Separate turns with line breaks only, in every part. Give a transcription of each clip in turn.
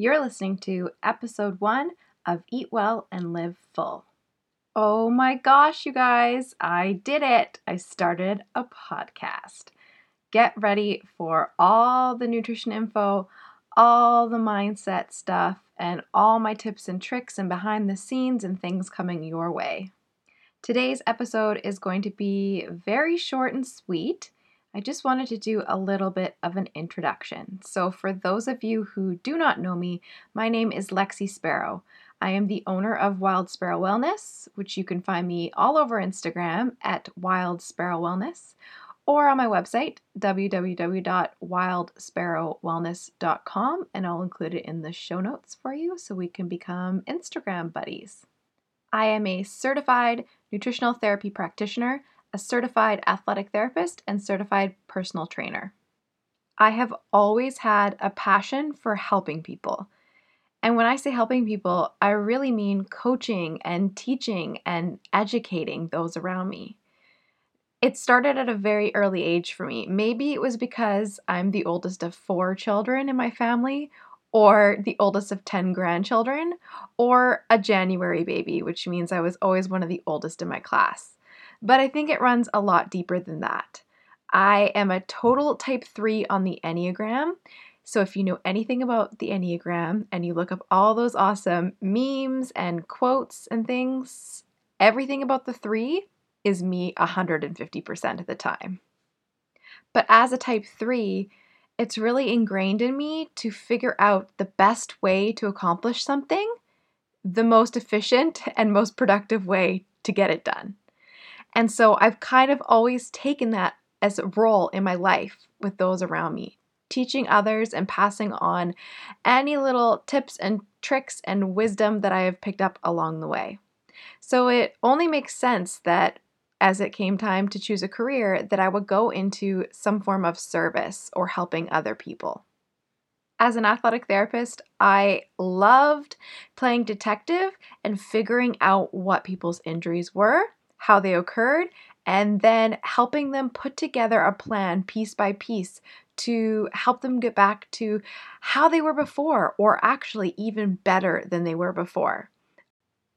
You're listening to episode one of Eat Well and Live Full. Oh my gosh, you guys, I did it! I started a podcast. Get ready for all the nutrition info, all the mindset stuff, and all my tips and tricks and behind the scenes and things coming your way. Today's episode is going to be very short and sweet. I just wanted to do a little bit of an introduction. So, for those of you who do not know me, my name is Lexi Sparrow. I am the owner of Wild Sparrow Wellness, which you can find me all over Instagram at Wild Sparrow Wellness or on my website, www.wildsparrowwellness.com, and I'll include it in the show notes for you so we can become Instagram buddies. I am a certified nutritional therapy practitioner a certified athletic therapist, and certified personal trainer. I have always had a passion for helping people. And when I say helping people, I really mean coaching and teaching and educating those around me. It started at a very early age for me. Maybe it was because I'm the oldest of four children in my family, or the oldest of 10 grandchildren, or a January baby, which means I was always one of the oldest in my class but I think it runs a lot deeper than that. I am a total type 3 on the Enneagram. So if you know anything about the Enneagram and you look up all those awesome memes and quotes and things, everything about the 3 is me 150% of the time. But as a type 3, it's really ingrained in me to figure out the best way to accomplish something, the most efficient and most productive way to get it done. And so I've kind of always taken that as a role in my life with those around me, teaching others and passing on any little tips and tricks and wisdom that I have picked up along the way. So it only makes sense that as it came time to choose a career that I would go into some form of service or helping other people. As an athletic therapist, I loved playing detective and figuring out what people's injuries were how they occurred, and then helping them put together a plan piece by piece to help them get back to how they were before, or actually even better than they were before.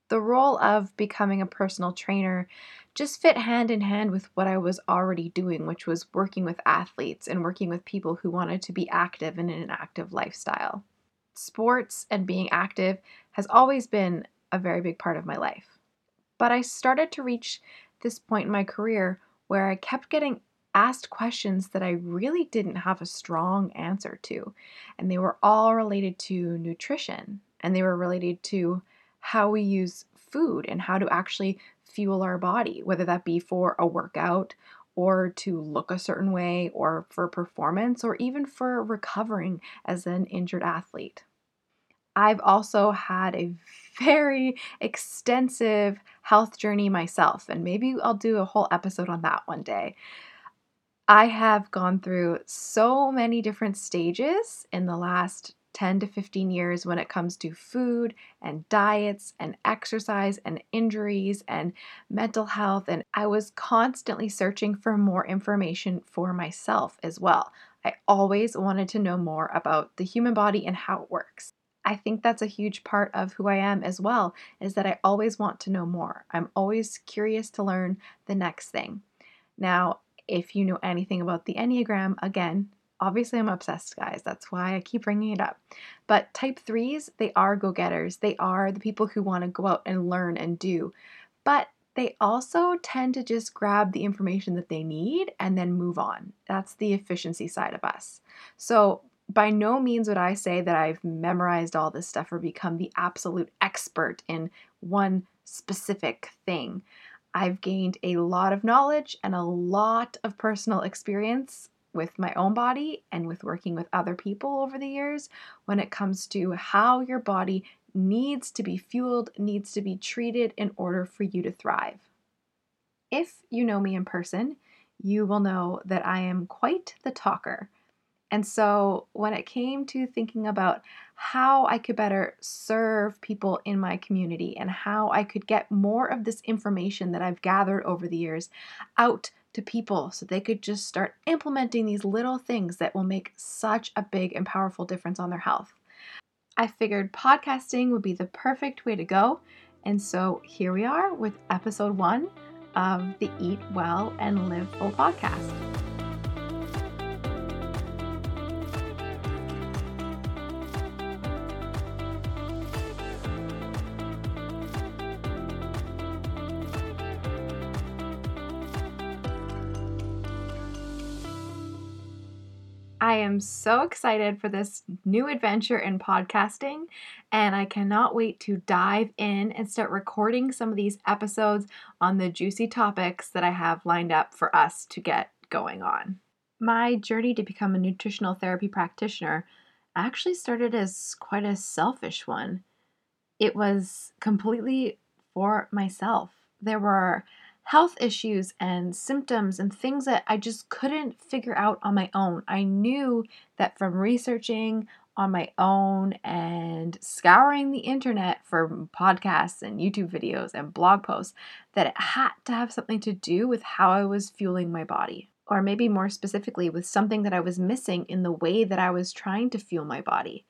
The role of becoming a personal trainer just fit hand in hand with what I was already doing, which was working with athletes and working with people who wanted to be active and in an active lifestyle. Sports and being active has always been a very big part of my life. But I started to reach this point in my career where I kept getting asked questions that I really didn't have a strong answer to. And they were all related to nutrition and they were related to how we use food and how to actually fuel our body, whether that be for a workout or to look a certain way or for performance or even for recovering as an injured athlete. I've also had a very extensive health journey myself, and maybe I'll do a whole episode on that one day. I have gone through so many different stages in the last 10 to 15 years when it comes to food and diets and exercise and injuries and mental health. And I was constantly searching for more information for myself as well. I always wanted to know more about the human body and how it works. I think that's a huge part of who I am as well, is that I always want to know more. I'm always curious to learn the next thing. Now, if you know anything about the Enneagram, again, obviously I'm obsessed, guys. That's why I keep bringing it up. But type threes, they are go getters. They are the people who want to go out and learn and do. But they also tend to just grab the information that they need and then move on. That's the efficiency side of us. So, by no means would I say that I've memorized all this stuff or become the absolute expert in one specific thing. I've gained a lot of knowledge and a lot of personal experience with my own body and with working with other people over the years when it comes to how your body needs to be fueled, needs to be treated in order for you to thrive. If you know me in person, you will know that I am quite the talker. And so when it came to thinking about how I could better serve people in my community and how I could get more of this information that I've gathered over the years out to people so they could just start implementing these little things that will make such a big and powerful difference on their health. I figured podcasting would be the perfect way to go. And so here we are with episode one of the Eat Well and Live Full podcast. I am so excited for this new adventure in podcasting, and I cannot wait to dive in and start recording some of these episodes on the juicy topics that I have lined up for us to get going on. My journey to become a nutritional therapy practitioner actually started as quite a selfish one. It was completely for myself. There were health issues and symptoms and things that I just couldn't figure out on my own. I knew that from researching on my own and scouring the internet for podcasts and YouTube videos and blog posts that it had to have something to do with how I was fueling my body. Or maybe more specifically, with something that I was missing in the way that I was trying to fuel my body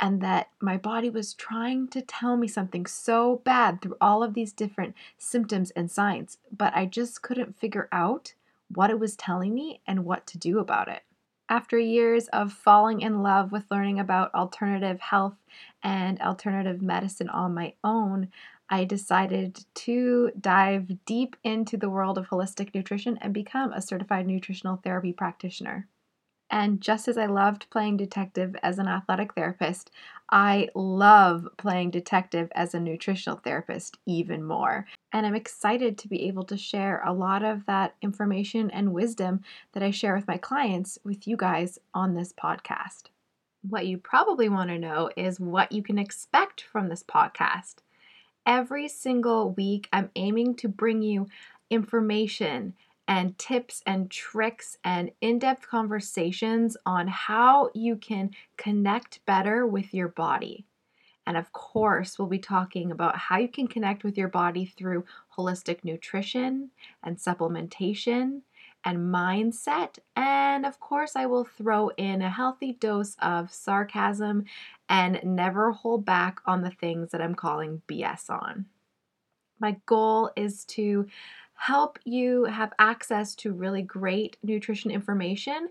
and that my body was trying to tell me something so bad through all of these different symptoms and signs, but I just couldn't figure out what it was telling me and what to do about it. After years of falling in love with learning about alternative health and alternative medicine on my own, I decided to dive deep into the world of holistic nutrition and become a certified nutritional therapy practitioner. And just as I loved playing detective as an athletic therapist, I love playing detective as a nutritional therapist even more. And I'm excited to be able to share a lot of that information and wisdom that I share with my clients with you guys on this podcast. What you probably want to know is what you can expect from this podcast. Every single week, I'm aiming to bring you information and tips and tricks and in depth conversations on how you can connect better with your body. And of course, we'll be talking about how you can connect with your body through holistic nutrition and supplementation and mindset. And of course, I will throw in a healthy dose of sarcasm and never hold back on the things that I'm calling BS on. My goal is to help you have access to really great nutrition information.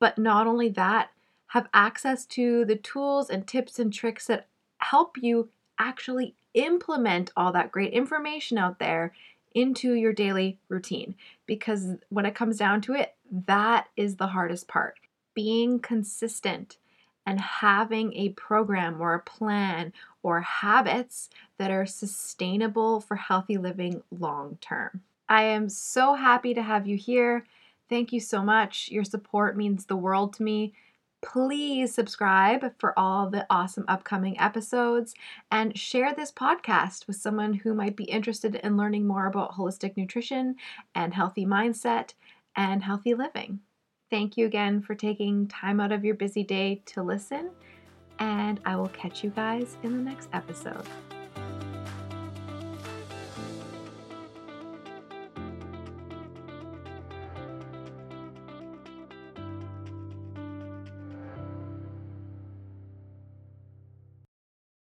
But not only that, have access to the tools and tips and tricks that help you actually implement all that great information out there into your daily routine. Because when it comes down to it, that is the hardest part. Being consistent and having a program or a plan or habits that are sustainable for healthy living long term. I am so happy to have you here. Thank you so much. Your support means the world to me. Please subscribe for all the awesome upcoming episodes and share this podcast with someone who might be interested in learning more about holistic nutrition and healthy mindset and healthy living. Thank you again for taking time out of your busy day to listen, and I will catch you guys in the next episode.